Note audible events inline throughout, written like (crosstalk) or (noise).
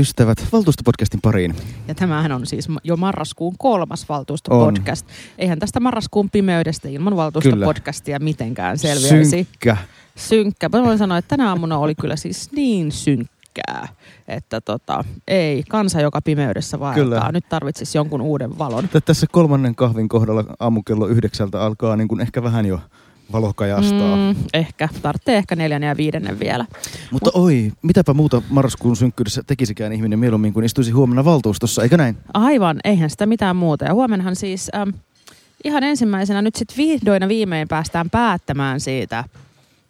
Ystävät valtuustopodcastin pariin. Ja tämähän on siis jo marraskuun kolmas valtuustopodcast. Eihän tästä marraskuun pimeydestä ilman valtuustopodcastia kyllä. mitenkään selviäisi. Synkkä. Synkkä. Mä voin sanoa, että tänä aamuna oli kyllä siis niin synkkää, että tota, ei, kansa joka pimeydessä vaeltaa. Nyt tarvitsisi jonkun uuden valon. Tässä kolmannen kahvin kohdalla aamukello yhdeksältä alkaa niin kuin ehkä vähän jo valo kajastaa. Mm, ehkä, tarvitsee ehkä neljän ja viidennen vielä. Mutta Mut, oi, mitäpä muuta marraskuun synkkyydessä tekisikään ihminen mieluummin kuin istuisi huomenna valtuustossa, eikö näin? Aivan, eihän sitä mitään muuta. Ja huomennahan siis ähm, ihan ensimmäisenä nyt sitten vihdoin viimein päästään päättämään siitä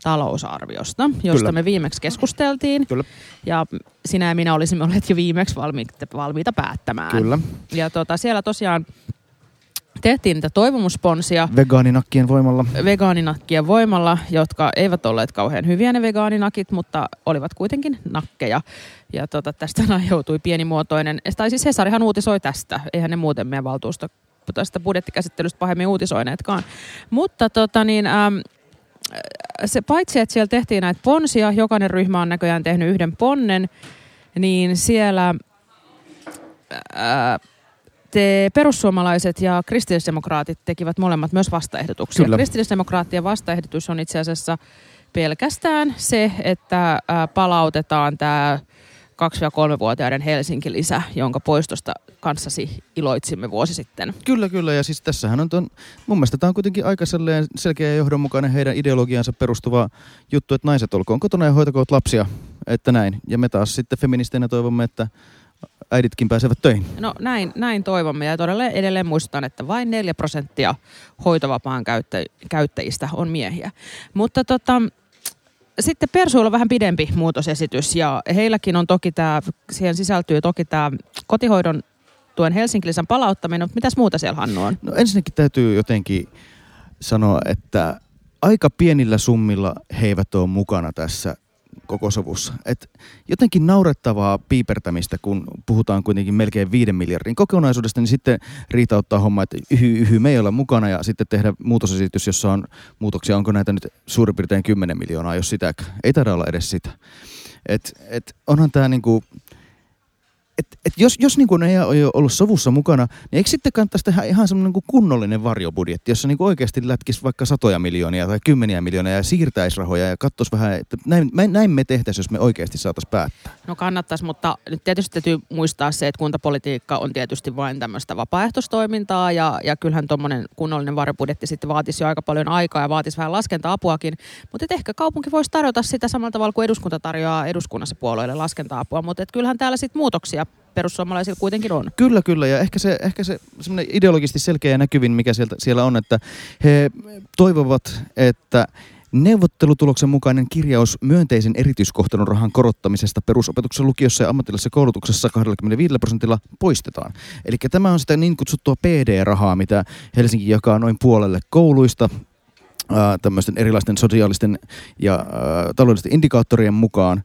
talousarviosta, josta Kyllä. me viimeksi keskusteltiin. Kyllä. Ja sinä ja minä olisimme olleet jo viimeksi valmiita, valmiita päättämään. Kyllä. Ja tota, siellä tosiaan tehtiin niitä toivomusponsia. Vegaaninakkien voimalla. Vegaaninakkien voimalla, jotka eivät olleet kauhean hyviä ne vegaaninakit, mutta olivat kuitenkin nakkeja. Ja tota, tästä (laughs) aiheutui pienimuotoinen, tai siis Hesarihan uutisoi tästä, eihän ne muuten meidän valtuusto tästä budjettikäsittelystä pahemmin uutisoineetkaan. Mutta tota niin, ähm, se, paitsi että siellä tehtiin näitä ponsia, jokainen ryhmä on näköjään tehnyt yhden ponnen, niin siellä... Äh, te perussuomalaiset ja kristillisdemokraatit tekivät molemmat myös vastaehdotuksia. Kyllä. Kristillisdemokraattien vastaehdotus on itse asiassa pelkästään se, että palautetaan tämä 2-3-vuotiaiden Helsinki-lisä, jonka poistosta kanssasi iloitsimme vuosi sitten. Kyllä, kyllä. Ja siis tässähän on, ton, mun mielestä tämä on kuitenkin aika selkeä ja johdonmukainen heidän ideologiansa perustuva juttu, että naiset olkoon kotona ja hoitakoot lapsia, että näin. Ja me taas sitten feministeinä toivomme, että äiditkin pääsevät töihin. No näin, näin toivomme ja todella edelleen muistutan, että vain 4 prosenttia hoitovapaan käyttäjistä on miehiä. Mutta tota, sitten Persuilla on vähän pidempi muutosesitys ja heilläkin on toki tämä, siihen sisältyy toki tämä kotihoidon tuen Helsinkilisän palauttaminen, mutta mitäs muuta siellä Hannu on? No ensinnäkin täytyy jotenkin sanoa, että aika pienillä summilla he eivät ole mukana tässä koko sovussa. Et jotenkin naurettavaa piipertämistä, kun puhutaan kuitenkin melkein viiden miljardin kokonaisuudesta, niin sitten Riita ottaa homma, että yhy, yhy, me ei olla mukana ja sitten tehdä muutosesitys, jossa on muutoksia. Onko näitä nyt suurin piirtein 10 miljoonaa, jos sitä ei taida olla edes sitä. Et, et onhan tämä niinku, et, et jos, jos niin kuin ei ole ollut sovussa mukana, niin eikö sitten kannattaisi tehdä ihan semmoinen niin kunnollinen varjobudjetti, jossa niin kuin oikeasti lätkisi vaikka satoja miljoonia tai kymmeniä miljoonia ja siirtäisi rahoja ja katsoisi vähän, että näin, näin me tehtäisiin, jos me oikeasti saataisiin päättää. No kannattaisi, mutta nyt tietysti täytyy muistaa se, että kuntapolitiikka on tietysti vain tämmöistä vapaaehtoistoimintaa ja, ja kyllähän tuommoinen kunnollinen varjobudjetti sitten vaatisi jo aika paljon aikaa ja vaatisi vähän laskenta-apuakin, mutta ehkä kaupunki voisi tarjota sitä samalla tavalla kuin eduskunta tarjoaa eduskunnassa puolueille laskenta-apua, mutta kyllähän täällä sitten muutoksia perussuomalaisilla kuitenkin on. Kyllä, kyllä. Ja ehkä se, ehkä se ideologisesti selkeä ja näkyvin, mikä sieltä, siellä on, että he toivovat, että Neuvottelutuloksen mukainen kirjaus myönteisen erityiskohtelun rahan korottamisesta perusopetuksen lukiossa ja ammatillisessa koulutuksessa 25 prosentilla poistetaan. Eli tämä on sitä niin kutsuttua PD-rahaa, mitä Helsinki jakaa noin puolelle kouluista tämmöisten erilaisten sosiaalisten ja taloudellisten indikaattorien mukaan.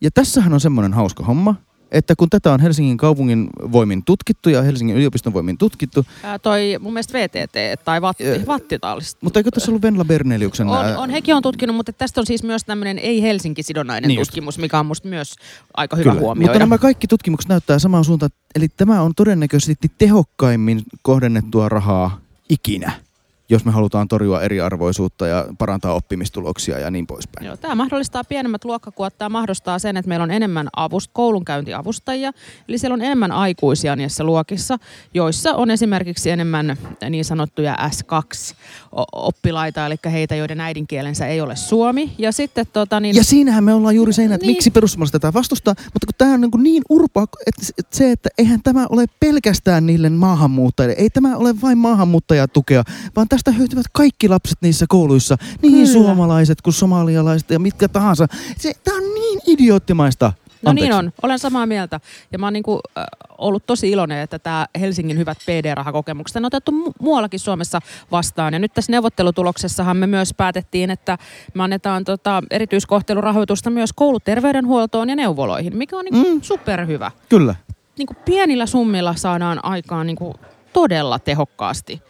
Ja tässähän on semmoinen hauska homma, että kun tätä on Helsingin kaupungin voimin tutkittu ja Helsingin yliopiston voimin tutkittu. Ää, toi mun mielestä VTT tai Vatti, äh, Vatti Mutta eikö tässä ollut Venla Berneliuksen? On, on, hekin on tutkinut, mutta tästä on siis myös tämmöinen ei-Helsinki-sidonnainen niin tutkimus, mikä on musta myös aika hyvä Kyllä. huomioida. Mutta nämä kaikki tutkimukset näyttää samaan suuntaan, eli tämä on todennäköisesti tehokkaimmin kohdennettua rahaa ikinä jos me halutaan torjua eriarvoisuutta ja parantaa oppimistuloksia ja niin poispäin. Joo, tämä mahdollistaa pienemmät luokkakuot. Tämä mahdollistaa sen, että meillä on enemmän avust, koulunkäyntiavustajia. Eli siellä on enemmän aikuisia niissä luokissa, joissa on esimerkiksi enemmän niin sanottuja S2-oppilaita, eli heitä, joiden äidinkielensä ei ole suomi. Ja, sitten, tota, niin... ja siinähän me ollaan juuri se, että niin. miksi perussuomalaiset tätä vastustaa. Mutta kun tämä on niin, niin urpa, että se, että eihän tämä ole pelkästään niille maahanmuuttajille. Ei tämä ole vain maahanmuuttajatukea, vaan tästä hyötyvät kaikki lapset niissä kouluissa, niin Kyllä. suomalaiset kuin somalialaiset ja mitkä tahansa. Se, tämä on niin idioottimaista. No Anteeksi. niin on, olen samaa mieltä. Ja mä oon niinku, äh, ollut tosi iloinen, että tämä Helsingin hyvät PD-rahakokemukset on otettu mu- muuallakin Suomessa vastaan. Ja nyt tässä neuvottelutuloksessahan me myös päätettiin, että me annetaan tota, erityiskohtelurahoitusta myös kouluterveydenhuoltoon ja neuvoloihin, mikä on niinku mm. superhyvä. Kyllä. Niinku pienillä summilla saadaan aikaan niinku todella tehokkaasti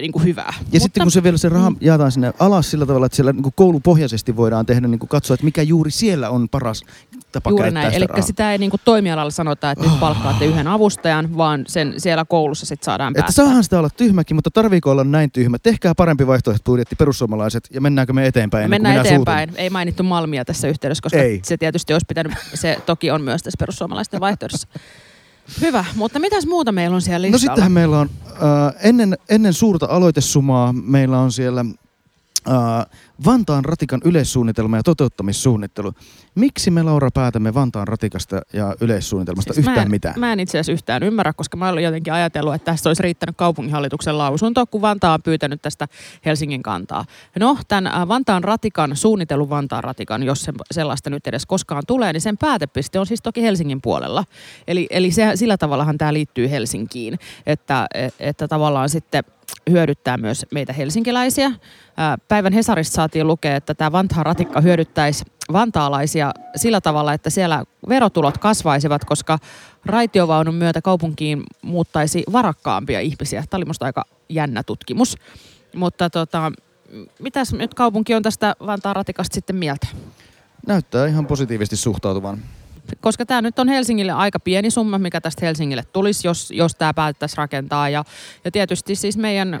niin kuin hyvää. Ja Mutta, sitten kun se vielä se raha mm. jaetaan sinne alas sillä tavalla, että siellä niin kuin koulupohjaisesti voidaan tehdä, niin kuin katsoa, että mikä juuri siellä on paras tapa Juuri käyttää näin. sitä Eli rahaa. sitä ei niinku toimialalla sanota, että nyt palkkaatte yhden avustajan, vaan sen siellä koulussa sitten saadaan Että päättää. saahan sitä olla tyhmäkin, mutta tarviiko olla näin tyhmä? Tehkää parempi vaihtoehtobudjetti perussuomalaiset ja mennäänkö me eteenpäin kuin Mennään eteenpäin. Ei mainittu Malmia tässä yhteydessä, koska Ei. se tietysti olisi pitänyt, se toki on myös tässä perussuomalaisten vaihtoehdossa. Hyvä, mutta mitäs muuta meillä on siellä No listalla? sittenhän meillä on, äh, ennen, ennen suurta aloitesumaa meillä on siellä äh, Vantaan ratikan yleissuunnitelma ja toteuttamissuunnittelu. Miksi me Laura päätämme Vantaan ratikasta ja yleissuunnitelmasta Siis yhtään mä en, mitään? Mä en itse asiassa yhtään ymmärrä, koska mä olen jotenkin ajatellut, että tästä olisi riittänyt kaupunginhallituksen lausunto, kun Vantaa on pyytänyt tästä Helsingin kantaa. No, tämän äh, Vantaan ratikan, suunnitellun Vantaan ratikan, jos se, sellaista nyt edes koskaan tulee, niin sen päätepiste on siis toki Helsingin puolella. Eli, eli se, sillä tavallahan tämä liittyy Helsinkiin, että, että tavallaan sitten hyödyttää myös meitä helsinkiläisiä. Ää, Päivän Hesarista saatiin lukea, että tämä Vantaan ratikka hyödyttäisi vantaalaisia sillä tavalla, että siellä verotulot kasvaisivat, koska raitiovaunun myötä kaupunkiin muuttaisi varakkaampia ihmisiä. Tämä oli musta aika jännä tutkimus. Mutta tota, mitäs nyt kaupunki on tästä Vantaan ratikasta sitten mieltä? Näyttää ihan positiivisesti suhtautuvan. koska tämä nyt on Helsingille aika pieni summa, mikä tästä Helsingille tulisi, jos, jos tämä päättäisiin rakentaa. Ja, ja tietysti siis meidän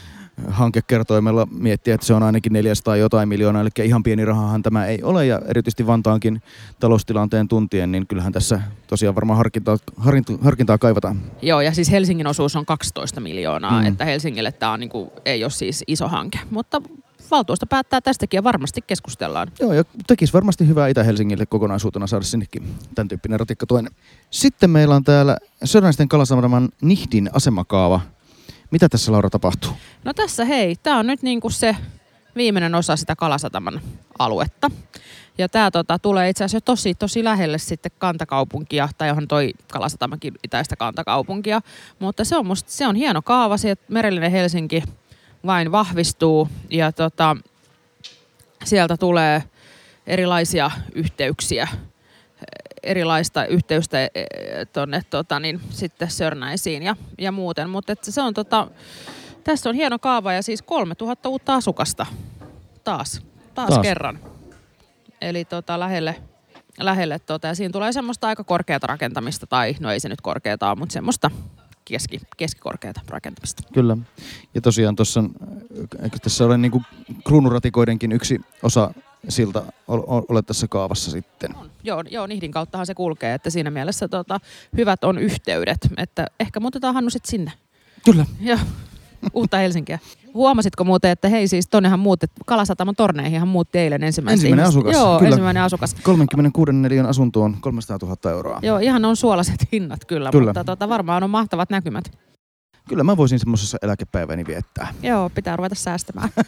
hankekertoimella miettiä, että se on ainakin 400 jotain miljoonaa, eli ihan pieni rahahan tämä ei ole, ja erityisesti Vantaankin taloustilanteen tuntien, niin kyllähän tässä tosiaan varmaan harkintaa, harkintaa, kaivataan. Joo, ja siis Helsingin osuus on 12 miljoonaa, Mm. että Helsingille tämä on niin kuin, ei ole siis iso hanke. Mutta valtuusto päättää tästäkin ja varmasti keskustellaan. Joo, ja tekisi varmasti hyvää Itä-Helsingille kokonaisuutena saada sinnekin tämän tyyppinen ratikka toinen. Sitten meillä on täällä Sörnäisten kalasamaran Nihdin asemakaava. Mitä tässä Laura tapahtuu? No tässä hei, tämä on nyt niin kuin se viimeinen osa sitä Kalasataman aluetta. Ja tämä tota, tulee itse asiassa tosi, tosi lähelle sitten kantakaupunkia, tai johon toi Kalasatamakin itäistä kantakaupunkia. Mutta se on, musta, se on hieno kaava, se että merellinen Helsinki vain vahvistuu ja tota, sieltä tulee erilaisia yhteyksiä erilaista yhteystä tuonne tota, niin, sitten Sörnäisiin ja, ja muuten. Mutta se on tota, tässä on hieno kaava ja siis 3000 uutta asukasta taas, taas, Taas. kerran. Eli tota, lähelle, lähelle tota, ja siinä tulee semmoista aika korkeata rakentamista, tai no ei se nyt korkeata ole, mutta semmoista keski, keskikorkeata rakentamista. Kyllä. Ja tosiaan tuossa, eikö tässä ole niin kruunuratikoidenkin yksi osa siltä ol- ole tässä kaavassa sitten? On. Joo, joo, Nihdin kauttahan se kulkee, että siinä mielessä tota, hyvät on yhteydet, että ehkä muutetaan Hannu sitten sinne. Kyllä. Joo, uutta Helsinkiä. Huomasitko muuten, että hei siis tonnehan muutet, Kalasataman torneihinhan muutti eilen ensimmäiset Ensimmäinen asukas, Joo, kyllä. ensimmäinen asukas. 36 neliön asuntoon 300 000 euroa. Joo, ihan on suolaiset hinnat kyllä, Kyllä. mutta tota, varmaan on mahtavat näkymät. Kyllä mä voisin semmoisessa eläkepäiväni viettää. Joo, pitää ruveta säästämään. (laughs)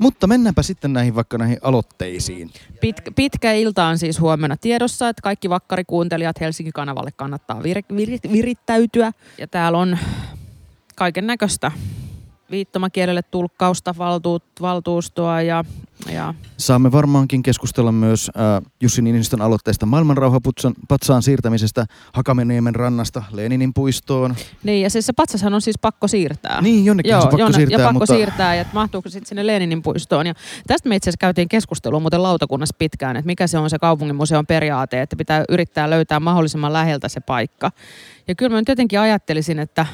Mutta mennäänpä sitten näihin vaikka näihin aloitteisiin. Pit, pitkä ilta on siis huomenna tiedossa, että kaikki vakkarikuuntelijat Helsinki-kanavalle kannattaa vir, vir, virittäytyä. Ja täällä on kaiken näköistä viittomakielelle tulkkausta, valtuut, valtuustoa ja, ja Saamme varmaankin keskustella myös äh, Jussi Niinistön aloitteesta maailmanrauhapatsaan siirtämisestä Hakameniemen rannasta Leninin puistoon. niin, ja siis se patsashan on siis pakko siirtää. Niin, jonnekin se on pakko jonne- siirtää, ja pakko mutta siirtää, ja että mahtuuko sitten sinne Leninin puistoon. Ja tästä me itse asiassa käytiin keskustelua muuten lautakunnassa pitkään, että mikä se on se kaupunginmuseon periaate, että pitää yrittää löytää mahdollisimman läheltä se paikka. Ja kyllä mä nyt jotenkin ajattelisin, että,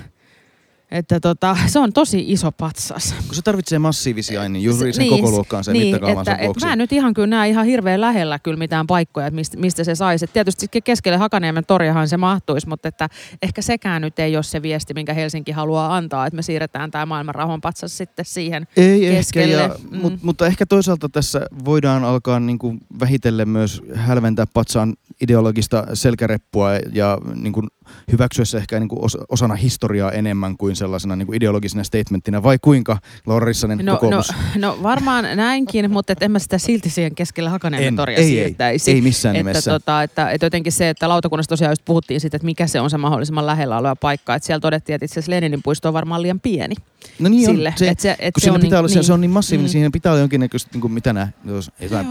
että tota, se on tosi iso patsas. kun se tarvitsee massiivisia, niin juuri Se- sen koko luokkaan sen niin, mittakaavansa että, vuoksi. että mä en nyt ihan kyllä näe ihan hirveän lähellä kyllä mitään paikkoja, että mistä, mistä se saisi. Et Tietysti keskelle Hakaniemen toriahan se mahtuisi, mutta että ehkä sekään nyt ei ole se viesti, minkä Helsinki haluaa antaa, että me siirretään tämä maailman rauhan patsas sitten siihen Ei ehkä, keskelle. ja, Mm. mut, mutta ehkä toisaalta tässä voidaan alkaa niin kuin vähitellen myös hälventää patsaan ideologista selkäreppua ja niin kuin hyväksyä se ehkä niin kuin osana historiaa enemmän kuin sellaisena niin kuin ideologisena statementtina, vai kuinka, Laura Rissanen, no, kokoomus? No, no varmaan näinkin, mutta et en mä sitä silti siihen keskelle Hakaniemen toria ei, siirtäisi. Ei, ei missään että, nimessä. Tota, että, että jotenkin se, että lautakunnassa tosiaan just puhuttiin siitä, että mikä se on se mahdollisimman lähellä oleva paikka, että siellä todettiin, että itse asiassa Leninin puisto on varmaan liian pieni. No niin sille. on. Se, että se, että se, on, pitää niin, olla, niin, se on niin massiivinen, niin. siihen pitää olla jonkinnäköistä, niin kuin mitä nää, jos, jotain,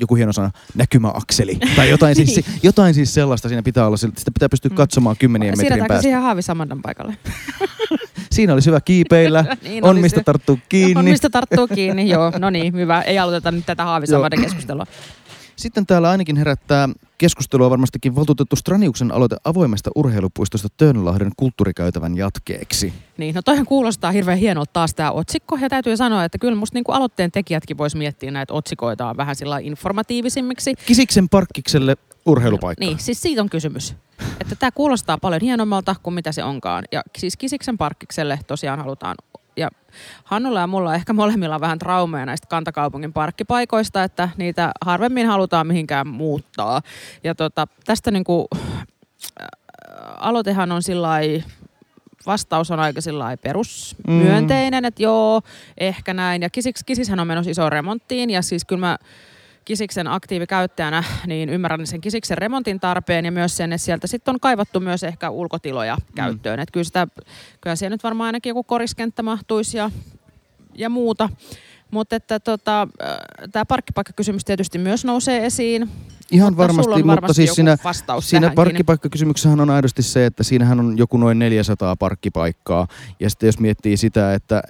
joku hieno sana, näkymäakseli. tai jotain, siis, (laughs) niin. jotain siis sellaista siinä pitää olla, sitä pitää pystyä mm. katsomaan kymmenien metrin päästä. siihen Haavisamandan paikalle? (laughs) Siinä olisi hyvä kiipeillä, (laughs) niin on mistä tarttua kiinni. On mistä tarttua kiinni, joo. No niin, hyvä. Ei aloiteta nyt tätä Haavisamandan keskustelua. Sitten täällä ainakin herättää keskustelua varmastikin valtuutettu Straniuksen aloite avoimesta urheilupuistosta Tönlahden kulttuurikäytävän jatkeeksi. Niin, no toihan kuulostaa hirveän hienolta taas tämä otsikko. Ja täytyy sanoa, että kyllä musta niinku aloitteen tekijätkin vois miettiä näitä otsikoitaan vähän sillä informatiivisimmiksi. Kisiksen parkkikselle urheilupaikka. Niin, siis siitä on kysymys. Että tämä kuulostaa paljon hienommalta kuin mitä se onkaan. Ja siis Kisiksen parkkikselle tosiaan halutaan ja Hannulla ja mulla ehkä molemmilla on vähän traumeja näistä kantakaupungin parkkipaikoista, että niitä harvemmin halutaan mihinkään muuttaa. Ja tota, tästä niinku, äh, aloitehan on sillä vastaus on aika perusmyönteinen, mm. että joo, ehkä näin. Ja Kisis, Kisishän on menossa isoon remonttiin ja siis kyllä mä Kisiksen aktiivikäyttäjänä, niin ymmärrän sen Kisiksen remontin tarpeen ja myös sen, että sieltä sitten on kaivattu myös ehkä ulkotiloja mm. käyttöön. Mm. Että kyllä, sitä, kyllä siellä nyt varmaan ainakin joku koriskenttä mahtuisi ja, ja muuta. Mutta että tota, äh, tämä parkkipaikkakysymys tietysti myös nousee esiin. Ihan mutta varmasti, mutta varmasti siis siinä, siinä parkkipaikkakysymyksessähän on aidosti se, että siinähän on joku noin 400 parkkipaikkaa. Ja sitten jos miettii sitä, että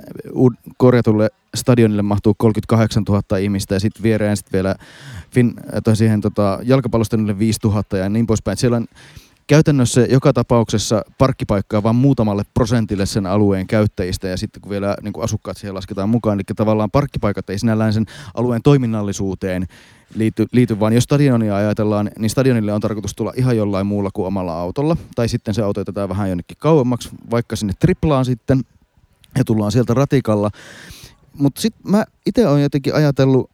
korjatulle stadionille mahtuu 38 000 ihmistä ja sitten viereen sitten vielä fin, tai siihen tota, jalkapallostadionille 5 000 ja niin poispäin. Siellä on käytännössä joka tapauksessa parkkipaikkaa vain muutamalle prosentille sen alueen käyttäjistä ja sitten kun vielä niin kuin asukkaat siihen lasketaan mukaan, eli tavallaan parkkipaikat ei sinällään sen alueen toiminnallisuuteen liity, liity vaan jos stadionia ajatellaan, niin stadionille on tarkoitus tulla ihan jollain muulla kuin omalla autolla, tai sitten se auto otetaan vähän jonnekin kauemmaksi, vaikka sinne triplaan sitten, ja tullaan sieltä ratikalla. Mutta sitten mä itse olen jotenkin ajatellut,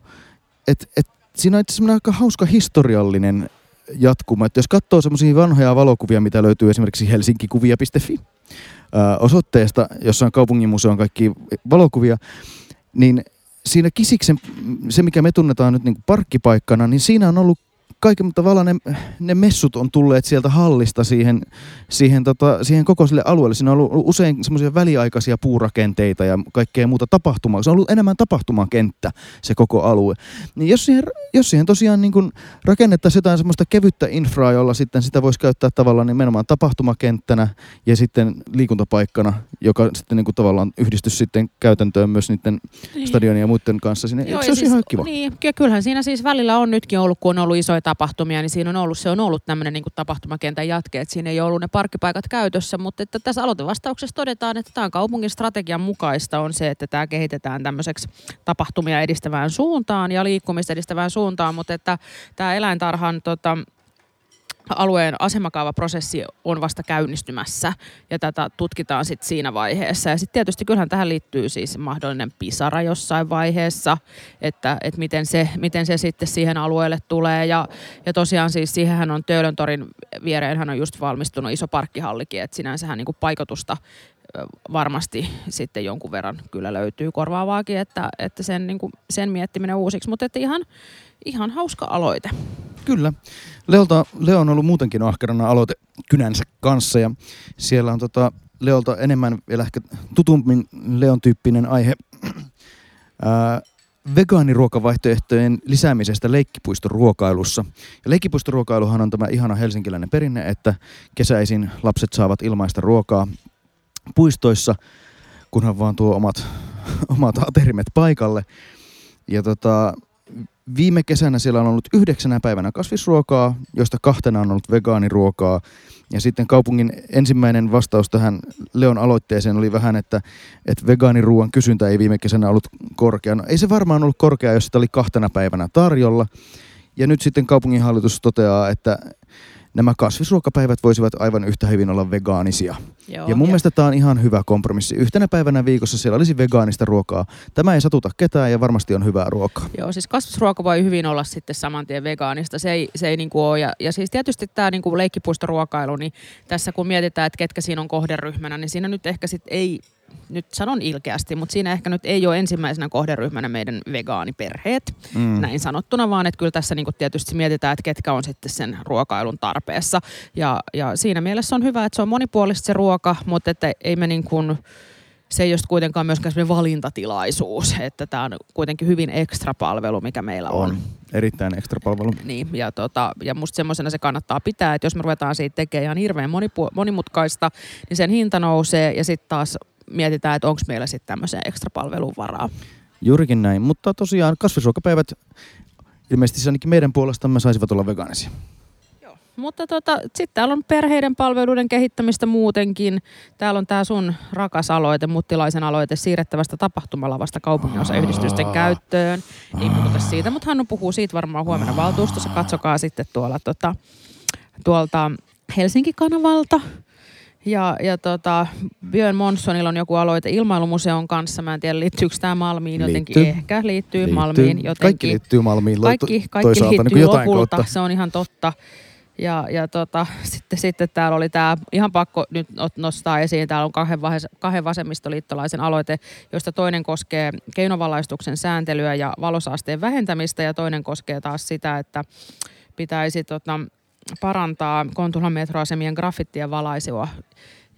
että et siinä on itse aika hauska historiallinen jatkuma. Että jos katsoo semmoisia vanhoja valokuvia, mitä löytyy esimerkiksi helsinkikuvia.fi osoitteesta, jossa on kaupunginmuseon kaikki valokuvia, niin siinä Kisiksen, se mikä me tunnetaan nyt niin parkkipaikkana, niin siinä on ollut kaiken tavallaan ne, ne messut on tulleet sieltä hallista siihen, siihen, tota, siihen koko sille alueelle. Siinä on ollut usein semmoisia väliaikaisia puurakenteita ja kaikkea muuta tapahtumaa. Se on ollut enemmän tapahtumakenttä se koko alue. Niin jos, siihen, jos siihen tosiaan niin kuin rakennettaisiin jotain semmoista kevyttä infraa, jolla sitten sitä voisi käyttää tavallaan nimenomaan tapahtumakenttänä ja sitten liikuntapaikkana, joka sitten niin kuin tavallaan yhdistys sitten käytäntöön myös niiden niin. stadionien ja muiden kanssa sinne. Joo, se olisi siis, ihan kiva. Niin, kyllähän siinä siis välillä on nytkin ollut, kun on ollut isoja tapahtumia, niin siinä on ollut, se on ollut tämmöinen niin tapahtumakentän jatke, että siinä ei ollut ne parkkipaikat käytössä, mutta että tässä aloitevastauksessa todetaan, että tämä kaupungin strategian mukaista on se, että tämä kehitetään tämmöiseksi tapahtumia edistävään suuntaan ja liikkumista edistävään suuntaan, mutta että tämä eläintarhan tota, alueen asemakaavaprosessi on vasta käynnistymässä ja tätä tutkitaan sitten siinä vaiheessa. Ja sitten tietysti kyllähän tähän liittyy siis mahdollinen pisara jossain vaiheessa, että, että miten, se, miten se sitten siihen alueelle tulee. Ja, ja tosiaan siis siihenhän on Töölöntorin viereen on just valmistunut iso parkkihallikin, että sinänsähän niin paikotusta varmasti sitten jonkun verran kyllä löytyy korvaavaakin, että, että sen, niin kuin, sen miettiminen uusiksi, mutta että ihan, ihan hauska aloite. Kyllä. Leolta, Leo on ollut muutenkin ahkerana aloite kynänsä kanssa ja siellä on tota, Leolta enemmän vielä ehkä tutummin Leon tyyppinen aihe (clears throat) ää, vegaaniruokavaihtoehtojen lisäämisestä leikkipuistoruokailussa. Ja leikkipuistoruokailuhan on tämä ihana helsinkiläinen perinne, että kesäisin lapset saavat ilmaista ruokaa puistoissa, kunhan vaan tuo omat, (laughs) omat aterimet paikalle. Ja tota, viime kesänä siellä on ollut yhdeksänä päivänä kasvisruokaa, josta kahtena on ollut vegaaniruokaa. Ja sitten kaupungin ensimmäinen vastaus tähän Leon aloitteeseen oli vähän, että, että vegaaniruoan kysyntä ei viime kesänä ollut korkea. No, ei se varmaan ollut korkea, jos sitä oli kahtena päivänä tarjolla. Ja nyt sitten kaupunginhallitus toteaa, että nämä kasvisruokapäivät voisivat aivan yhtä hyvin olla vegaanisia. Joo, Ja mun mielestä tämä on ihan hyvä kompromissi. Yhtenä päivänä viikossa siellä olisi vegaanista ruokaa. Tämä ei satuta ketään ja varmasti on hyvää ruokaa. Joo, siis kasvisruoka voi hyvin olla sitten saman tien vegaanista. Se ei, se ei niinku ole. Ja, ja siis tietysti tämä niinku leikkipuistoruokailu, niin tässä kun mietitään, että ketkä siinä on kohderyhmänä, niin siinä nyt ehkä sitten ei, nyt sanon ilkeästi, mutta siinä ehkä nyt ei ole ensimmäisenä kohderyhmänä meidän vegaaniperheet, Mm. näin sanottuna, vaan että kyllä tässä niinku tietysti mietitään, että ketkä on sitten sen ruokailun tarpeessa. Ja, ja siinä mielessä on hyvä, että se on monipuolista se ruoka, mutta että ei me niin kuin, se ei ole kuitenkaan myöskään sellainen valintatilaisuus, että tämä on kuitenkin hyvin ekstra palvelu, mikä meillä on. On. Erittäin ekstra palvelu. Niin, ja, tota, ja musta semmoisena se kannattaa pitää, että jos me ruvetaan siitä tekemään ihan hirveän monipu- monimutkaista, niin sen hinta nousee ja sitten taas mietitään, että onko meillä sitten tämmöiseen ekstra palvelun varaa. Juurikin näin. Mutta tosiaan kasvisruokapäivät ilmeisesti ainakin meidän puolestamme saisivat olla vegaanisia. Mutta tota, sitten täällä on perheiden palveluiden kehittämistä muutenkin. Täällä on tämä sun rakas aloite, muttilaisen aloite siirrettävästä tapahtumalavasta kaupunginosayhdistysten käyttöön. Ei puhuta siitä, mutta Hannu puhuu siitä varmaan huomenna valtuustossa. Katsokaa sitten tuolla tota, tuolta Helsinki-kanavalta. Ja, ja tota, Björn Monssonilla on joku aloite ilmailumuseon kanssa. Mä en tiedä, liittyykö tämä Malmiin jotenkin. Liittyy. Ehkä liittyy, Malmiin jotenkin. Kaikki liittyy Malmiin. Kaikki, kaikki toisaalta liittyy niin jotain lopulta, kautta. se on ihan totta. Ja, ja tota, sitten, sitten täällä oli tämä, ihan pakko nyt nostaa esiin, täällä on kahden, vahes- kahden vasemmistoliittolaisen aloite, josta toinen koskee keinovalaistuksen sääntelyä ja valosaasteen vähentämistä ja toinen koskee taas sitä, että pitäisi tota, parantaa Kontulan metroasemien graffittia valaisua.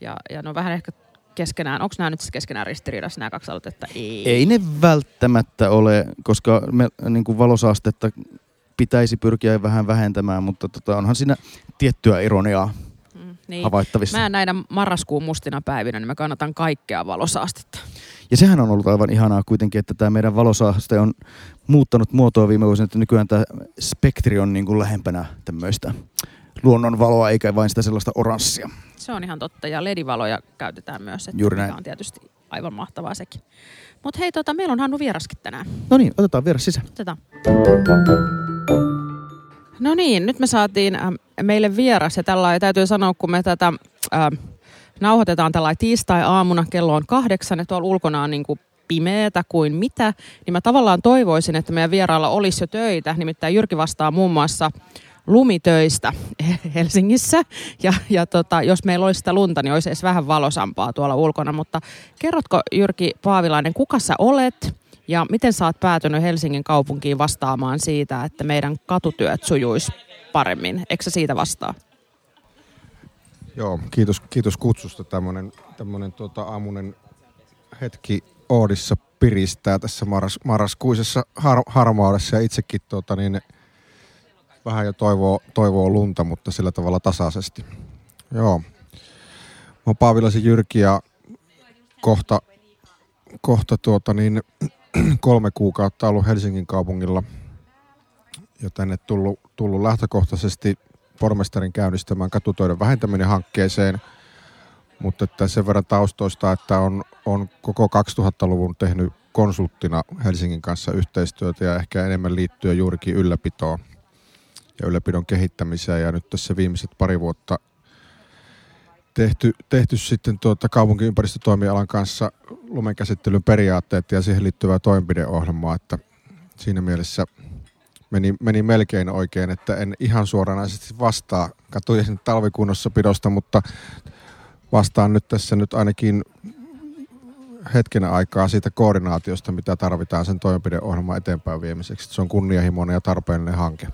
Ja, ja no vähän ehkä keskenään, onko nämä nyt siis keskenään ristiriidassa nämä kaksi aloitetta? Ei. Ei ne välttämättä ole, koska me niin kuin valosaastetta pitäisi pyrkiä vähän vähentämään, mutta tota, onhan siinä tiettyä ironiaa Mm, niin. havaittavissa. Mä näinä marraskuun mustina päivinä, niin mä kannatan kaikkea valosaastetta. Ja sehän on ollut aivan ihanaa kuitenkin, että tämä meidän valosaaste on muuttanut muotoa viime vuosina, että nykyään tämä spektri on niin kuin lähempänä tämmöistä luonnonvaloa, eikä vain sitä sellaista oranssia. Se on ihan totta. Ja ledivaloja käytetään myös, että Juuri näin. on tietysti aivan mahtavaa sekin. Mutta hei, tota, meillä on Hannu vieraskin tänään. No niin, otetaan vieras sisään. Otetaan. No niin, nyt me saatiin äh, meille vieras ja tällä täytyy sanoa, kun me tätä äh, nauhoitetaan tällä tiistai-aamuna, kello on kahdeksan ja tuolla ulkona on niin kuin pimeätä kuin mitä, niin mä tavallaan toivoisin, että meidän vierailla olisi jo töitä. Nimittäin Jyrki vastaa muun muassa lumitöistä (laughs) Helsingissä. Ja, ja tota, jos meillä olisi sitä lunta, niin olisi edes vähän valosampaa tuolla ulkona. Mutta kerrotko Jyrki Paavilainen, kuka sä olet ja miten sä oot päätynyt Helsingin kaupunkiin vastaamaan siitä, että meidän katutyöt sujuisi paremmin? Eikö sä siitä vastaa? Joo, kiitos, kiitos kutsusta. Tämmöinen, tämmöinen tuota, aamunen hetki Oodissa piristää tässä marras, marraskuisessa har, harmaudessa ja itsekin tuota, niin, vähän jo toivoo, toivoo lunta, mutta sillä tavalla tasaisesti. Joo. Mä oon Paavilaisen Jyrki ja kohta, kohta tuota, niin, (clears throat) kolme kuukautta ollut Helsingin kaupungilla jo tänne tullut, tullut lähtökohtaisesti pormestarin käynnistämään katutöiden vähentäminen hankkeeseen, mutta että sen verran taustoista, että on, on koko 2000-luvun tehnyt konsulttina Helsingin kanssa yhteistyötä ja ehkä enemmän liittyen juurikin ylläpitoon ja ylläpidon kehittämiseen. Ja nyt tässä viimeiset pari vuotta tehty, tehty sitten tuota kaupunkiympäristötoimialan kanssa lumenkäsittelyn periaatteet ja siihen liittyvää toimenpideohjelmaa, että siinä mielessä meni, meni melkein oikein, että en ihan suoranaisesti vastaa katujen talvikunnossapidosta, mutta vastaan nyt tässä nyt ainakin hetken aikaa siitä koordinaatiosta, mitä tarvitaan sen toimenpideohjelman eteenpäin viemiseksi. Se on kunnianhimoinen ja tarpeellinen hanke.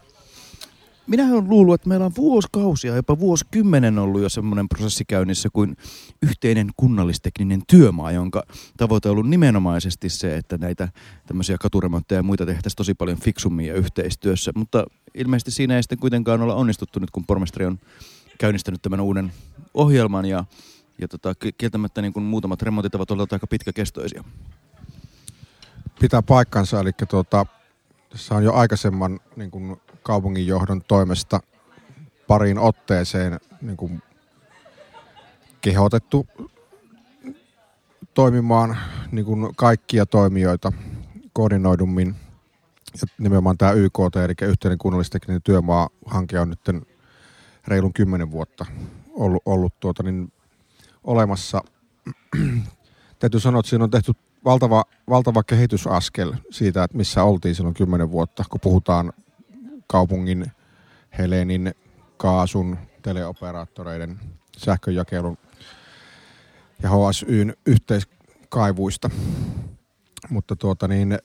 Minä olen luullut, että meillä on vuosikausia, jopa vuosikymmenen ollut jo semmoinen prosessi käynnissä kuin yhteinen kunnallistekninen työmaa, jonka tavoite on ollut nimenomaisesti se, että näitä tämmöisiä katuremontteja ja muita tehtäisiin tosi paljon fiksummin ja yhteistyössä. Mutta ilmeisesti siinä ei sitten kuitenkaan olla onnistuttu nyt, kun pormestari on käynnistänyt tämän uuden ohjelman ja, ja tota, ki- kieltämättä niin kuin muutamat remontit ovat olleet aika pitkäkestoisia. Pitää paikkansa, eli tuota, tässä on jo aikaisemman niin kuin kaupunginjohdon toimesta pariin otteeseen niin kuin kehotettu toimimaan niin kuin kaikkia toimijoita koordinoidummin. Ja nimenomaan tämä YKT, eli yhteinen kunnallistekninen työmaa-hanke on nyt reilun kymmenen vuotta ollut, ollut tuota, niin olemassa. (clears throat) Täytyy sanoa, että siinä on tehty valtava, valtava kehitysaskel siitä, että missä oltiin silloin kymmenen vuotta, kun puhutaan kaupungin, Helenin, kaasun, teleoperaattoreiden, sähköjakelun ja HSYn yhteiskaivuista. Mutta tuota niin,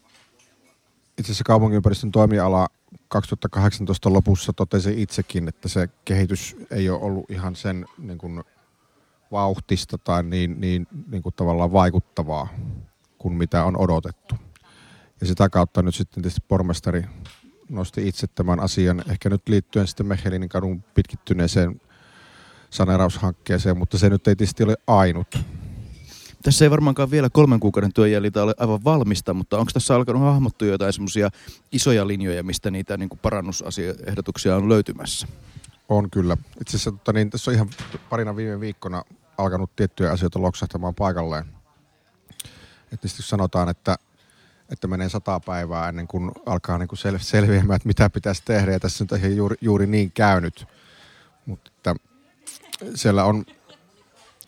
itse asiassa kaupunkiympäristön toimiala 2018 lopussa totesi itsekin, että se kehitys ei ole ollut ihan sen niin kuin, vauhtista tai niin, niin, niin kuin tavallaan vaikuttavaa kuin mitä on odotettu. Ja sitä kautta nyt sitten tietysti pormestari nosti itse tämän asian, ehkä nyt liittyen sitten Mechelinin kadun pitkittyneeseen saneeraushankkeeseen, mutta se nyt ei tietysti ole ainut. Tässä ei varmaankaan vielä kolmen kuukauden työn jäljiltä ole aivan valmista, mutta onko tässä alkanut hahmottua jotain semmoisia isoja linjoja, mistä niitä niin kuin parannusehdotuksia on löytymässä? On kyllä. Itse asiassa tota, niin, tässä on ihan parina viime viikkona alkanut tiettyjä asioita loksahtamaan paikalleen. Että sanotaan, että, että menee sata päivää ennen kuin alkaa niin kuin sel- selviämään, että mitä pitäisi tehdä. Ja tässä on juuri, juuri niin käynyt. Mutta siellä on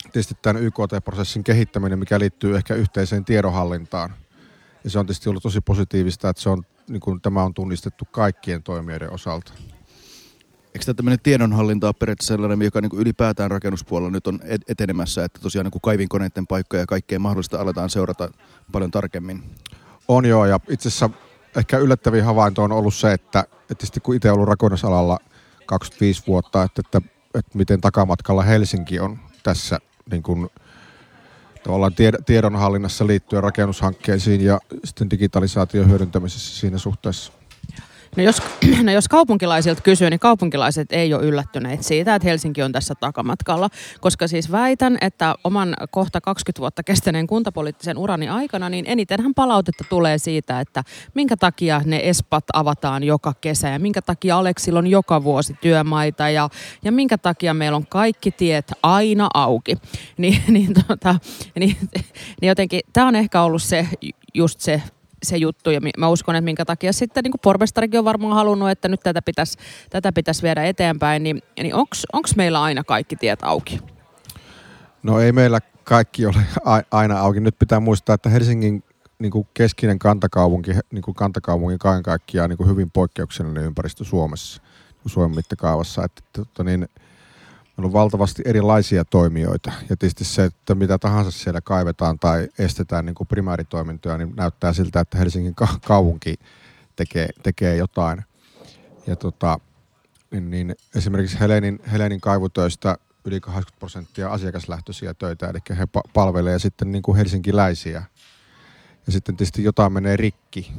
tietysti tämän YKT-prosessin kehittäminen, mikä liittyy ehkä yhteiseen tiedonhallintaan. Ja se on tietysti ollut tosi positiivista, että se on, niin kuin, tämä on tunnistettu kaikkien toimijoiden osalta. Eikö tämä tämmöinen tiedonhallinta ole periaatteessa sellainen, joka niin ylipäätään rakennuspuolella nyt on etenemässä, että tosiaan niin kaivinkoneiden paikkoja ja kaikkea mahdollista aletaan seurata paljon tarkemmin? On joo, ja itse asiassa ehkä yllättävin havainto on ollut se, että, että tietysti kun itse ollut rakennusalalla 25 vuotta, että, että, että miten takamatkalla Helsinki on tässä niin kuin, tavallaan tiedonhallinnassa liittyen rakennushankkeisiin ja sitten digitalisaation hyödyntämisessä siinä suhteessa. No jos, (clears throat) no jos kaupunkilaisilta kysyy, niin kaupunkilaiset ei ole yllättyneet siitä, että Helsinki on tässä takamatkalla. Koska siis väitän, että oman kohta 20 vuotta kestäneen kuntapoliittisen urani aikana, niin enitenhän palautetta tulee siitä, että minkä takia ne espat avataan joka kesä ja minkä takia Aleksilla on joka vuosi työmaita ja, ja minkä takia meillä on kaikki tiet aina auki. (laughs) Ni, niin, tota, niin, niin jotenkin tämä on ehkä ollut se just se se juttu. Ja mä uskon, että minkä takia sitten niin pormestarikin on varmaan halunnut, että nyt tätä pitäisi, tätä pitäisi viedä eteenpäin. Niin, niin onko meillä aina kaikki tiet auki? No ei meillä kaikki ole aina auki. Nyt pitää muistaa, että Helsingin niin kuin keskinen kantakaupunki, niin kuin kantakaupungin kaiken kaikkiaan niin kuin hyvin poikkeuksellinen ympäristö Suomessa, Suomen mittakaavassa. Että, että niin, Meillä on valtavasti erilaisia toimijoita ja tietysti se, että mitä tahansa siellä kaivetaan tai estetään niin kuin primääritoimintoja, niin näyttää siltä, että Helsingin kaupunki tekee, tekee jotain. Ja tota, niin, niin esimerkiksi Helenin, Helenin kaivutöistä yli 80 prosenttia asiakaslähtöisiä töitä, eli he palvelee sitten niin kuin helsinkiläisiä. Ja sitten tietysti jotain menee rikki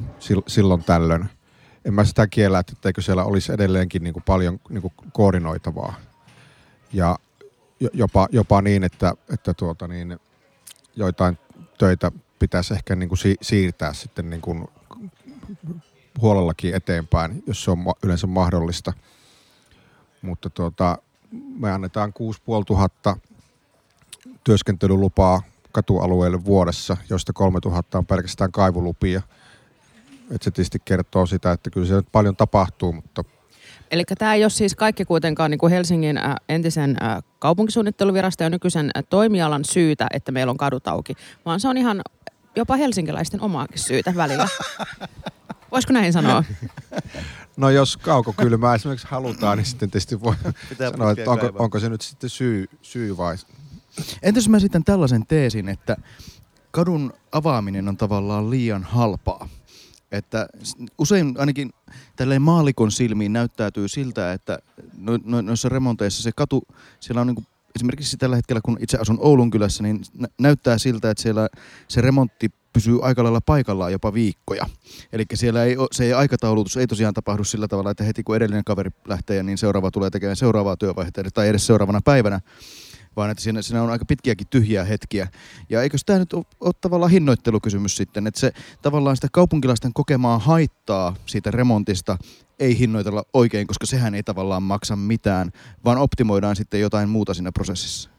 silloin tällöin. En mä sitä kiellä, että eikö siellä olisi edelleenkin niin kuin paljon niin kuin koordinoitavaa ja jopa, jopa niin, että, että tuota niin, joitain töitä pitäisi ehkä niin kuin si- siirtää sitten niin kuin huolellakin eteenpäin, jos se on yleensä mahdollista. Mutta tuota, me annetaan 6500 työskentelylupaa katualueelle vuodessa, joista 3000 on pelkästään kaivulupia. Et se tietysti kertoo sitä, että kyllä se paljon tapahtuu, mutta Eli tämä ei ole siis kaikki kuitenkaan niin kuin Helsingin ä, entisen ä, kaupunkisuunnitteluviraston ja nykyisen ä, toimialan syytä, että meillä on kadut auki, vaan se on ihan jopa helsinkiläisten omaakin syytä välillä. (laughs) Voisiko näin sanoa? (laughs) No jos kaukokylmää esimerkiksi halutaan, niin sitten tietysti voi Pitää sanoa, että onko, onko se nyt sitten syy, syy vai... Entäs mä sitten tällaisen teesin, että kadun avaaminen on tavallaan liian halpaa. Että usein ainakin tälleen maalikon silmiin näyttäytyy siltä, että no, no, noissa remonteissa se katu, siellä on niin esimerkiksi tällä hetkellä, kun itse asun Oulun kylässä, niin nä- näyttää siltä, että siellä se remontti pysyy aika lailla paikallaan jopa viikkoja. Eli siellä ei, se ei aikataulutus ei tosiaan tapahdu sillä tavalla, että heti kun edellinen kaveri lähtee, niin seuraava tulee tekemään seuraavaa työvaihetta tai edes seuraavana päivänä vaan että siinä, siinä on aika pitkiäkin tyhjiä hetkiä. Ja eikö tämä nyt ole, ole tavallaan hinnoittelukysymys sitten, että se tavallaan sitä kaupunkilaisten kokemaa haittaa siitä remontista ei hinnoitella oikein, koska sehän ei tavallaan maksa mitään, vaan optimoidaan sitten jotain muuta siinä prosessissa.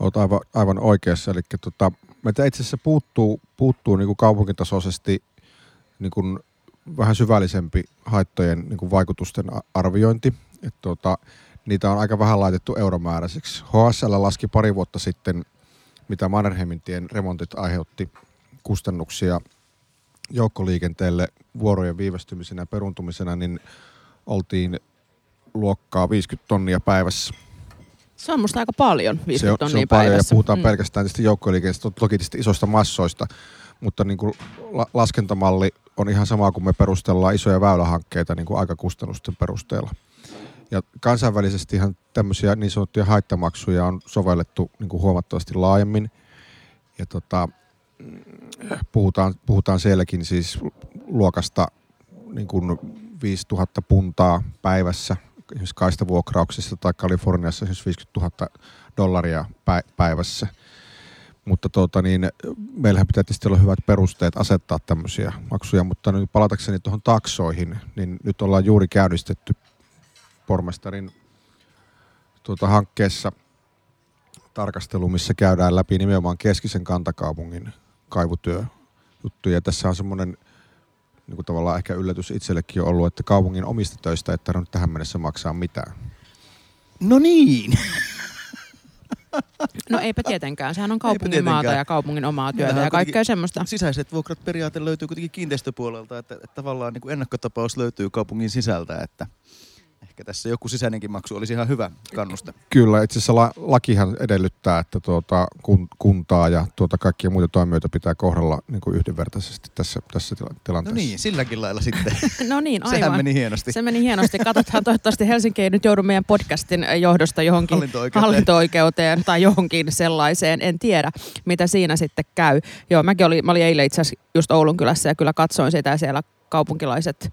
Olet aivan, aivan oikeassa. Eli tota, meitä itse asiassa puuttuu, puuttuu niin kuin kaupunkitasoisesti niin kuin vähän syvällisempi haittojen niin kuin vaikutusten arviointi. Et tota, niitä on aika vähän laitettu euromääräiseksi. HSL laski pari vuotta sitten, mitä Mannerheimin tien remontit aiheutti kustannuksia joukkoliikenteelle vuorojen viivästymisenä ja peruntumisena, niin oltiin luokkaa 50 tonnia päivässä. Se on musta aika paljon, 50 se on, tonnia se on paljon päivässä. ja puhutaan Mm. pelkästään tietysti joukkoliikenteestä, toki tietysti isoista massoista, mutta niin kuin la- laskentamalli on ihan sama kuin me perustellaan isoja väylähankkeita niin kuin aikakustannusten perusteella. Ja kansainvälisesti ihan tämmöisiä niin sanottuja haittamaksuja on sovellettu niin kuin huomattavasti laajemmin. Ja tota, puhutaan, puhutaan sielläkin siis luokasta niin kuin 5000 puntaa päivässä esimerkiksi kaistavuokrauksissa tai Kaliforniassa esimerkiksi 50 000 dollaria pä- päivässä. Mutta tuota, niin, meillähän pitää tietysti olla hyvät perusteet asettaa tämmöisiä maksuja, mutta nyt palatakseni tuohon taksoihin, niin nyt ollaan juuri käynnistetty pormestarin tuota, hankkeessa tarkastelu, missä käydään läpi nimenomaan keskisen kantakaupungin kaivutyöjuttuja. Tässä on semmoinen niin kuin tavallaan ehkä yllätys itsellekin on ollut, että kaupungin omista töistä ei tarvinnut tähän mennessä maksaa mitään. No niin. No eipä tietenkään, sehän on kaupungin tietenkään. maata ja kaupungin omaa työtä Meillähän ja kaikkea semmoista. Sisäiset vuokrat periaate löytyy kuitenkin kiinteistöpuolelta, että, että tavallaan niin kuin ennakkotapaus löytyy kaupungin sisältä, että ehkä tässä joku sisäinenkin maksu olisi ihan hyvä kannuste. Kyllä, itse asiassa la- lakihan edellyttää, että tuota, kun, kuntaa ja tuota, kaikkia muita toimijoita pitää kohdella niin kuin yhdenvertaisesti tässä, tässä tila- No tilanteessa. niin, silläkin lailla sitten. (laughs) No niin, Sehän aivan. meni hienosti. Se meni hienosti. Katsotaan, toivottavasti Helsinki ei nyt joudu meidän podcastin johdosta johonkin Hallinto-oikeuteen. hallinto-oikeuteen tai johonkin sellaiseen. En tiedä, mitä siinä sitten käy. Joo, mäkin olin, mä olin eilen itse asiassa just Oulun kylässä ja kyllä katsoin sitä ja siellä kaupunkilaiset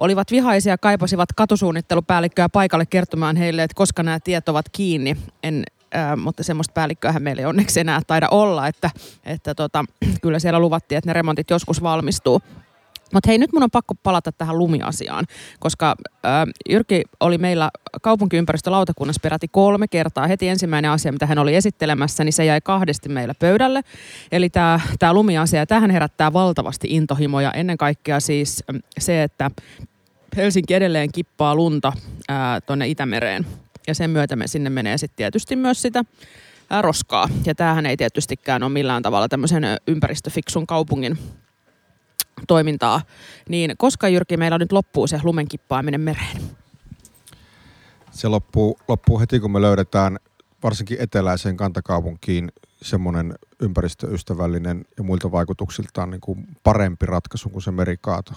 olivat vihaisia ja kaipasivat katusuunnittelupäällikköä paikalle kertomaan heille, että koska nämä tiet ovat kiinni. En, äh, mutta semmoista päällikköähän meillä ei onneksi enää taida olla, että, että tota, kyllä siellä luvattiin, että ne remontit joskus valmistuu. Mutta hei, nyt mun on pakko palata tähän lumiasiaan, koska äh, Jyrki oli meillä kaupunkiympäristölautakunnassa peräti kolme kertaa. Heti ensimmäinen asia, mitä hän oli esittelemässä, niin se jäi kahdesti meillä pöydälle. Eli tämä tää lumiasia, tähän herättää valtavasti intohimoja. Ennen kaikkea siis se, että Helsinki edelleen kippaa lunta tuonne Itämereen. Ja sen myötä me sinne menee sitten tietysti myös sitä roskaa. Ja tämähän ei tietystikään ole millään tavalla tämmöisen ympäristöfiksun kaupungin toimintaa. Niin koska Jyrki meillä nyt loppuu se lumen kippaaminen mereen? Se loppuu, loppuu heti, kun me löydetään varsinkin eteläiseen kantakaupunkiin semmoinen ympäristöystävällinen ja muilta vaikutuksiltaan niin kuin parempi ratkaisu kuin se merikaato.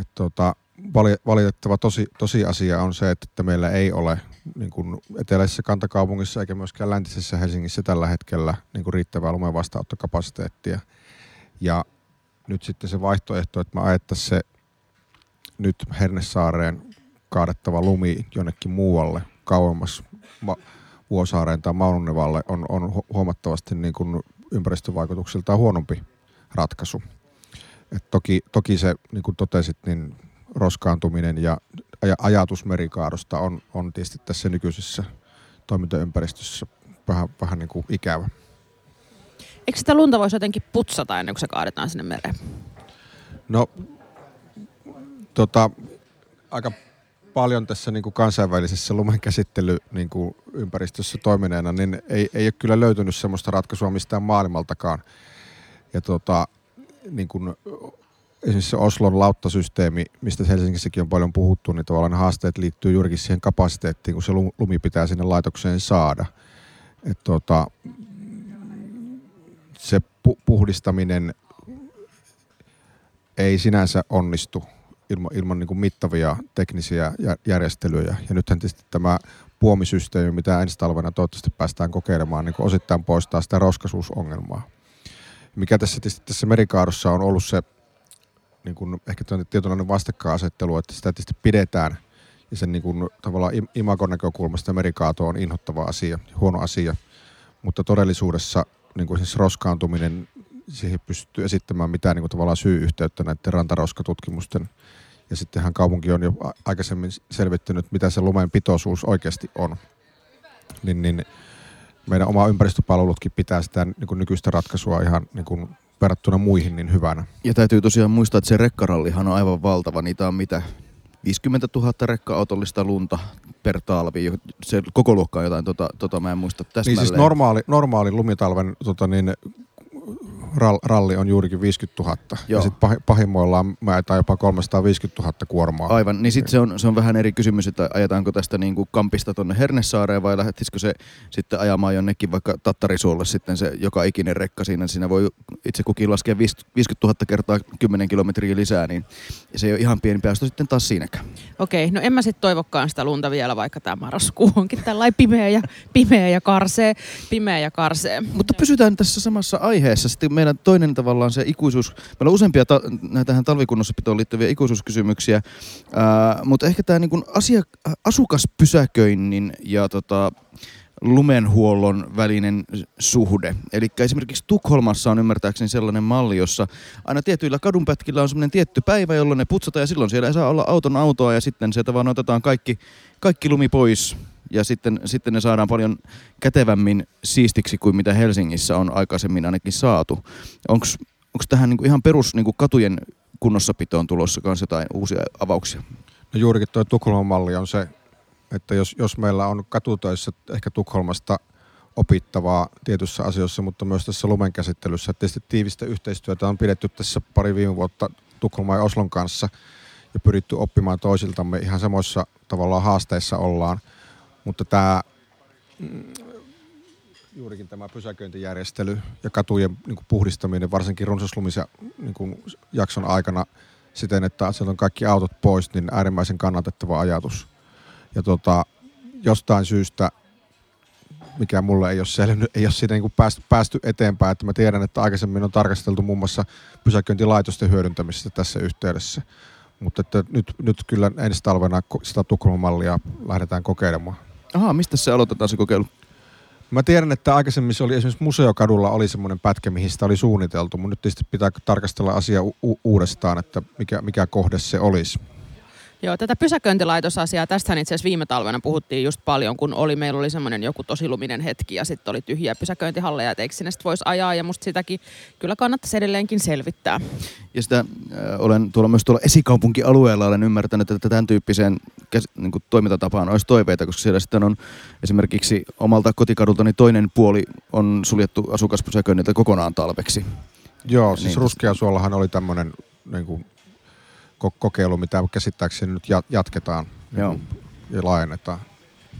Et tota, vali- valitettava tosi, tosiasia on se, että meillä ei ole niin kuin eteläisessä kantakaupungissa eikä myöskään läntisessä Helsingissä tällä hetkellä niin kuin riittävää lumen vastaanottokapasiteettia. Ja nyt sitten se vaihtoehto, että me ajettaisiin se nyt Hernesaareen kaadettava lumi jonnekin muualle, kauemmas Ma- Vuosaareen tai Maununevalle, on, on hu- huomattavasti niin kuin ympäristövaikutuksiltaan huonompi ratkaisu. Et toki, toki se, niin kuin totesit, niin roskaantuminen ja aj- ajatus merikaadosta on, on tietysti tässä nykyisessä toimintaympäristössä vähän, vähän niin kuin ikävä. Eikö sitä lunta voisi jotenkin putsata ennen kuin se kaadetaan sinne mereen? No, tota, aika paljon tässä niin kuin kansainvälisessä lumen käsittely niin kuin ympäristössä toimineena, niin ei, ei ole kyllä löytynyt semmoista ratkaisua mistään maailmaltakaan. Ja tota, niin kuin, esimerkiksi Oslon lauttasysteemi, mistä Helsingissäkin on paljon puhuttu, niin tavallaan haasteet liittyy juurikin siihen kapasiteettiin, kun se lu- lumi pitää sinne laitokseen saada. Et tota, se pu- puhdistaminen ei sinänsä onnistu ilman, ilman niin kuin mittavia teknisiä jä- järjestelyjä. Ja nythän tietysti tämä puomisysteemi, mitä ensi talvena toivottavasti päästään kokeilemaan, niin osittain poistaa sitä roskasuusongelmaa. Mikä tässä tietysti tässä merikaadossa on ollut se niin kuin ehkä tietynlainen vastakkainasettelu, että sitä tietysti pidetään ja sen niin kuin, tavallaan im- imagon näkökulmasta merikaato on inhottava asia, huono asia, mutta todellisuudessa niin kuin siis roskaantuminen, siihen pystyy esittämään mitään niin kuin tavallaan syy-yhteyttä näiden rantaroskatutkimusten ja sittenhän kaupunki on jo aikaisemmin selvittänyt, mitä se lumen pitoisuus oikeasti on. Niin, niin meidän oma ympäristöpalvelutkin pitää sitä niin kuin nykyistä ratkaisua ihan niin kuin verrattuna muihin niin hyvänä. Ja täytyy tosiaan muistaa, että se rekkarallihan on aivan valtava. Niitä on mitä 50 000 rekka-autollista lunta per talvi. Se koko luokka on jotain, tota, tota mä en muista täsmälleen. Niin siis normaali, normaali lumitalven tota niin, ralli on juurikin 50 000. Joo. Ja sitten pahimmoillaan mä ajetaan jopa 350 000 kuormaa. Aivan, niin sitten se on, se on vähän eri kysymys, että ajetaanko tästä niin kuin Kampista tuonne Hernesaareen vai lähtisikö se sitten ajamaan jonnekin vaikka Tattarisuolle sitten se joka ikinen rekka siinä. Siinä voi itse kukin laskea 50 000 kertaa 10 kilometriä lisää, niin se ei ole ihan pieni päästö sitten taas siinäkään. Okei, no en mä sitten toivokkaan sitä lunta vielä, vaikka tämä marraskuu onkin tällainen pimeä ja, pimeä ja karsee. Pimeä ja karsee. Mutta pysytään tässä samassa aiheessa. Sitten meidän toinen tavallaan se ikuisuus, meillä on useampia ta- tähän talvikunnossapitoon liittyviä ikuisuuskysymyksiä, ää, mutta ehkä tämä niin asia, asukaspysäköinnin ja tota, lumenhuollon välinen suhde. Eli esimerkiksi Tukholmassa on ymmärtääkseni sellainen malli, jossa aina tietyillä kadunpätkillä on semmoinen tietty päivä, jolloin ne putsataan ja silloin siellä ei saa olla auton autoa ja sitten sieltä vaan otetaan kaikki, kaikki lumi pois ja sitten, sitten ne saadaan paljon kätevämmin siistiksi kuin mitä Helsingissä on aikaisemmin ainakin saatu. Onko tähän niinku ihan perus niinku katujen kunnossapitoon tulossa myös jotain uusia avauksia? No juurikin tuo Tukholman malli on se, että jos, jos meillä on katutöissä ehkä Tukholmasta opittavaa tietyissä asioissa, mutta myös tässä lumen käsittelyssä. Tietysti tiivistä yhteistyötä on pidetty tässä pari viime vuotta Tukholman ja Oslon kanssa ja pyritty oppimaan toisiltamme. Ihan samoissa tavallaan haasteissa ollaan – mutta tämä mm, juurikin tämä pysäköintijärjestely ja katujen niin kuin puhdistaminen, varsinkin runsaslumisen niin kuin jakson aikana siten, että sieltä on kaikki autot pois, niin äärimmäisen kannatettava ajatus. Ja tota, jostain syystä, mikä mulle ei ole selvinnyt, ei ole siitä niin kuin päästy, päästy eteenpäin. Että mä tiedän, että aikaisemmin on tarkasteltu muun muassa pysäköintilaitosten hyödyntämistä tässä yhteydessä. Mutta että nyt, nyt kyllä ensi talvena sitä Tukholman mallia lähdetään kokeilemaan. Aha, mistä se aloitetaan se kokeilu? Mä tiedän, että aikaisemmin se oli esimerkiksi Museokadulla oli semmoinen pätkä, mihin sitä oli suunniteltu, mutta nyt tietysti pitää tarkastella asiaa u- uudestaan, että mikä, mikä kohde se olisi. Joo, tätä pysäköintilaitosasiaa, tästähän itse asiassa viime talvena puhuttiin just paljon, kun oli, meillä oli semmoinen joku tosi luminen hetki ja sitten oli tyhjiä pysäköintihalleja, että eikö sinne voisi ajaa ja musta sitäkin kyllä kannattaisi edelleenkin selvittää. Ja sitä äh, olen tuolla myös tuolla esikaupunkialueella olen ymmärtänyt, että tämän tyyppiseen niin kuin toimintatapaan olisi toiveita, koska siellä sitten on esimerkiksi omalta kotikadultani toinen puoli on suljettu asukaspysäköinniltä kokonaan talveksi. Joo, siis niin. Ruskeasuollahan oli tämmöinen niin kuin kokeilu, mitä käsittääkseni nyt jatketaan Joo. ja laajennetaan.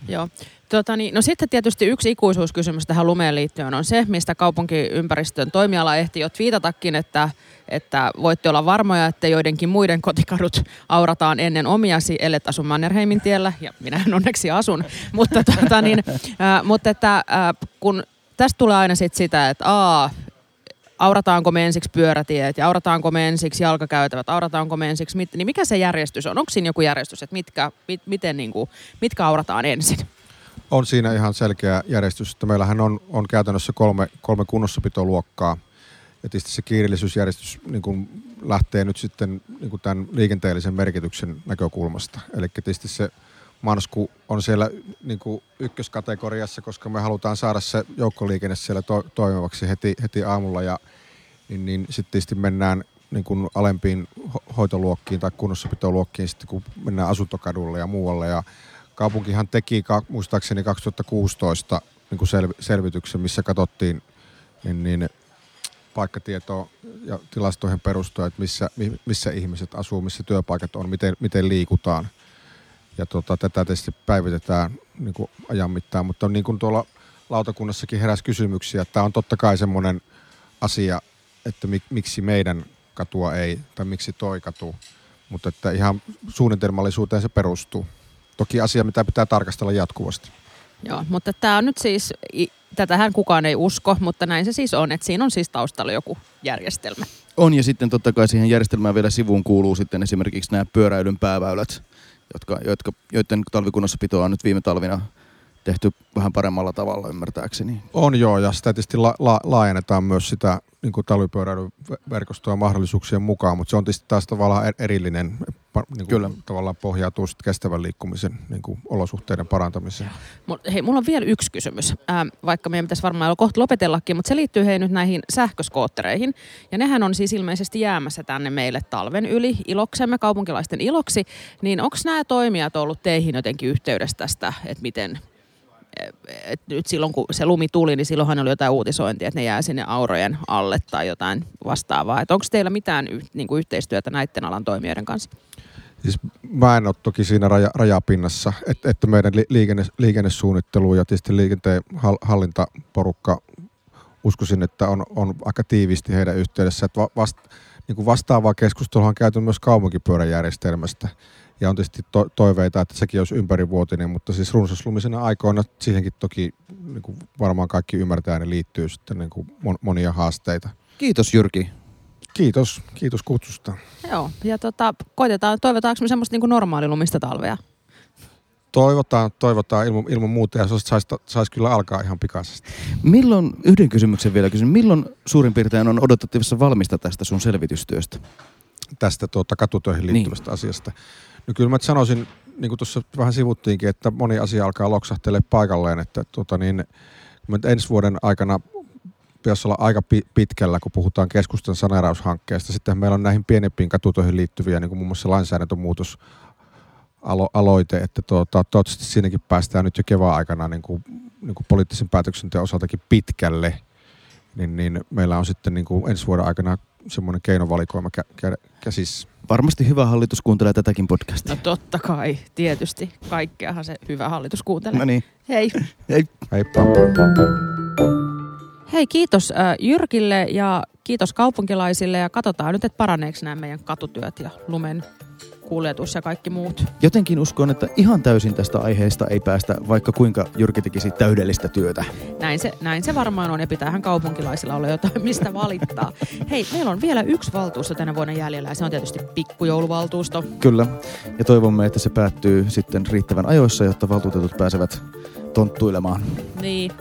Joo. Tota niin, no sitten tietysti yksi ikuisuuskysymys tähän lumeen liittyen on se, mistä kaupunkiympäristön toimiala ehti jo twiitatakin, että, että voitte olla varmoja, että joidenkin muiden kotikadut aurataan ennen omiasi, ellet asu Mannerheimin tiellä, ja minä onneksi asun. mutta, tota niin, äh, mutta että, äh, kun tästä tulee aina sit sitä, että aa, aurataanko me ensiksi pyörätiet ja aurataanko me ensiksi jalkakäytävät, aurataanko me ensiksi, mit, niin mikä se järjestys on? Onko siinä joku järjestys, että mitkä, mit, miten, niin kuin, mitkä aurataan ensin? On siinä ihan selkeä järjestys, että meillähän on, on käytännössä kolme, kolme kunnossapitoluokkaa. Ja tietysti se kiireellisyysjärjestys niin kuin lähtee nyt sitten niin kuin tämän liikenteellisen merkityksen näkökulmasta. Eli tietysti se Mansku on siellä niin kuin ykköskategoriassa, koska me halutaan saada se joukkoliikenne siellä to- toimivaksi heti, heti aamulla ja niin, niin sitten tietysti mennään niin kuin alempiin ho- hoitoluokkiin tai kunnossapitoluokkiin sitten kun mennään asuntokadulle ja muualle. Ja kaupunkihan teki muistaakseni 2016 niin kuin sel- selvityksen, missä katsottiin niin, niin paikkatietoa ja tilastoihin perustuen, että missä, missä ihmiset asuu, missä työpaikat on, miten, miten liikutaan – ja tota, tätä tietysti päivitetään niin kuin ajan mittaan, mutta niin kuin tuolla lautakunnassakin heräsi kysymyksiä, että tämä on totta kai semmoinen asia, että mik, miksi meidän katua ei, tai miksi toi katu, mutta että ihan suunnitelmallisuuteen se perustuu. Toki asia, mitä pitää tarkastella jatkuvasti. Joo, mutta tämä on nyt siis, tätähän kukaan ei usko, mutta näin se siis on, että siinä on siis taustalla joku järjestelmä. On ja sitten totta kai siihen järjestelmään vielä sivuun kuuluu sitten esimerkiksi nämä pyöräilyn pääväylät, jotka, jotka, joiden talvikunnossapitoa on nyt viime talvina tehty vähän paremmalla tavalla ymmärtääkseni. On joo, ja sitä tietysti la, la, laajennetaan myös sitä niin talvipyöräilyverkostoa mahdollisuuksien mukaan, mutta se on tietysti taas tavallaan er-, erillinen niin kuin, tavallaan pohjautuu sit kestävän liikkumisen niin kuin olosuhteiden parantamiseen. Hei, mulla on vielä yksi kysymys, ähm, vaikka meidän pitäisi varmaan kohta lopetellakin, mutta se liittyy hei nyt näihin sähköskoottereihin. Ja nehän on siis ilmeisesti jäämässä tänne meille talven yli iloksemme, kaupunkilaisten iloksi. Niin onko nämä toimijat ollut teihin jotenkin yhteydessä tästä, että miten et nyt silloin kun se lumi tuli, niin silloinhan oli jotain uutisointia, että ne jää sinne aurojen alle tai jotain vastaavaa. onko teillä mitään niin kuin yhteistyötä näiden alan toimijoiden kanssa? Siis mä en ole toki siinä raja, rajapinnassa, että, että meidän liikenne, liikennesuunnittelu ja tietysti liikenteen hallintaporukka uskoisin, että on, on aika tiivisti heidän yhteydessä. Että vast, niin kuin vastaavaa keskustelua on käyty myös kaupunkipyöräjärjestelmästä ja on tietysti to- toiveita, että sekin olisi ympärivuotinen, mutta siis runsaslumisena aikoina siihenkin toki niin kuin varmaan kaikki ymmärtää, niin liittyy sitten niin kuin monia haasteita. Kiitos Jyrki. Kiitos, kiitos kutsusta. Joo, ja tota, koitetaan, toivotaanko me semmoista niin normaalilumista talvea? Toivotaan, toivotaan ilman, ilman muuta ja saisi sais kyllä alkaa ihan pikaisesti. Milloin, yhden kysymyksen vielä kysyn, milloin suurin piirtein on odotettavissa valmista tästä sun selvitystyöstä? Tästä tuota, katutöihin liittyvästä niin. asiasta. No kyllä mä sanoisin, niin kuin tuossa vähän sivuttiinkin, että moni asia alkaa loksahtele paikalleen, että tuota niin, ensi vuoden aikana pitäisi olla aika pitkällä, kun puhutaan keskustan saneeraushankkeesta. Sitten meillä on näihin pienempiin katutoihin liittyviä, niin kuin muun muassa lainsäädäntömuutos alo- aloite, että tuota, toivottavasti siinäkin päästään nyt jo kevään aikana niin kuin, niin kuin poliittisen päätöksenteon osaltakin pitkälle, niin, niin meillä on sitten niin kuin ensi vuoden aikana semmoinen keinovalikoima kä- kä- käsissä. Varmasti hyvä hallitus kuuntelee tätäkin podcastia. No totta kai, tietysti. Kaikkeahan se hyvä hallitus kuuntelee. No niin. Hei. Hei. Heippa. Hei, kiitos äh, Jyrkille ja kiitos kaupunkilaisille ja katsotaan nyt, että paraneeko nämä meidän katutyöt ja lumen kuljetus ja kaikki muut. Jotenkin uskon, että ihan täysin tästä aiheesta ei päästä, vaikka kuinka Jyrki tekisi täydellistä työtä. Näin se, näin se varmaan on ja pitäähän kaupunkilaisilla olla jotain, mistä valittaa. Hei, meillä on vielä yksi valtuusto tänä vuonna jäljellä ja se on tietysti pikkujouluvaltuusto. Kyllä, ja toivomme, että se päättyy sitten riittävän ajoissa, jotta valtuutetut pääsevät tonttuilemaan. Niin.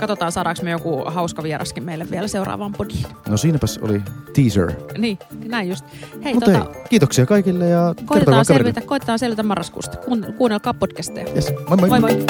Katsotaan, saadaanko me joku hauska vieraskin meille vielä seuraavaan podiin. No siinäpäs oli teaser. Niin, näin just. Hei, tota, hei kiitoksia kaikille ja koitetaan selvitä, koitetaan selvitä marraskuusta. Kuun, kuunnelkaa podcasteja. Yes. Moi moi. moi, moi.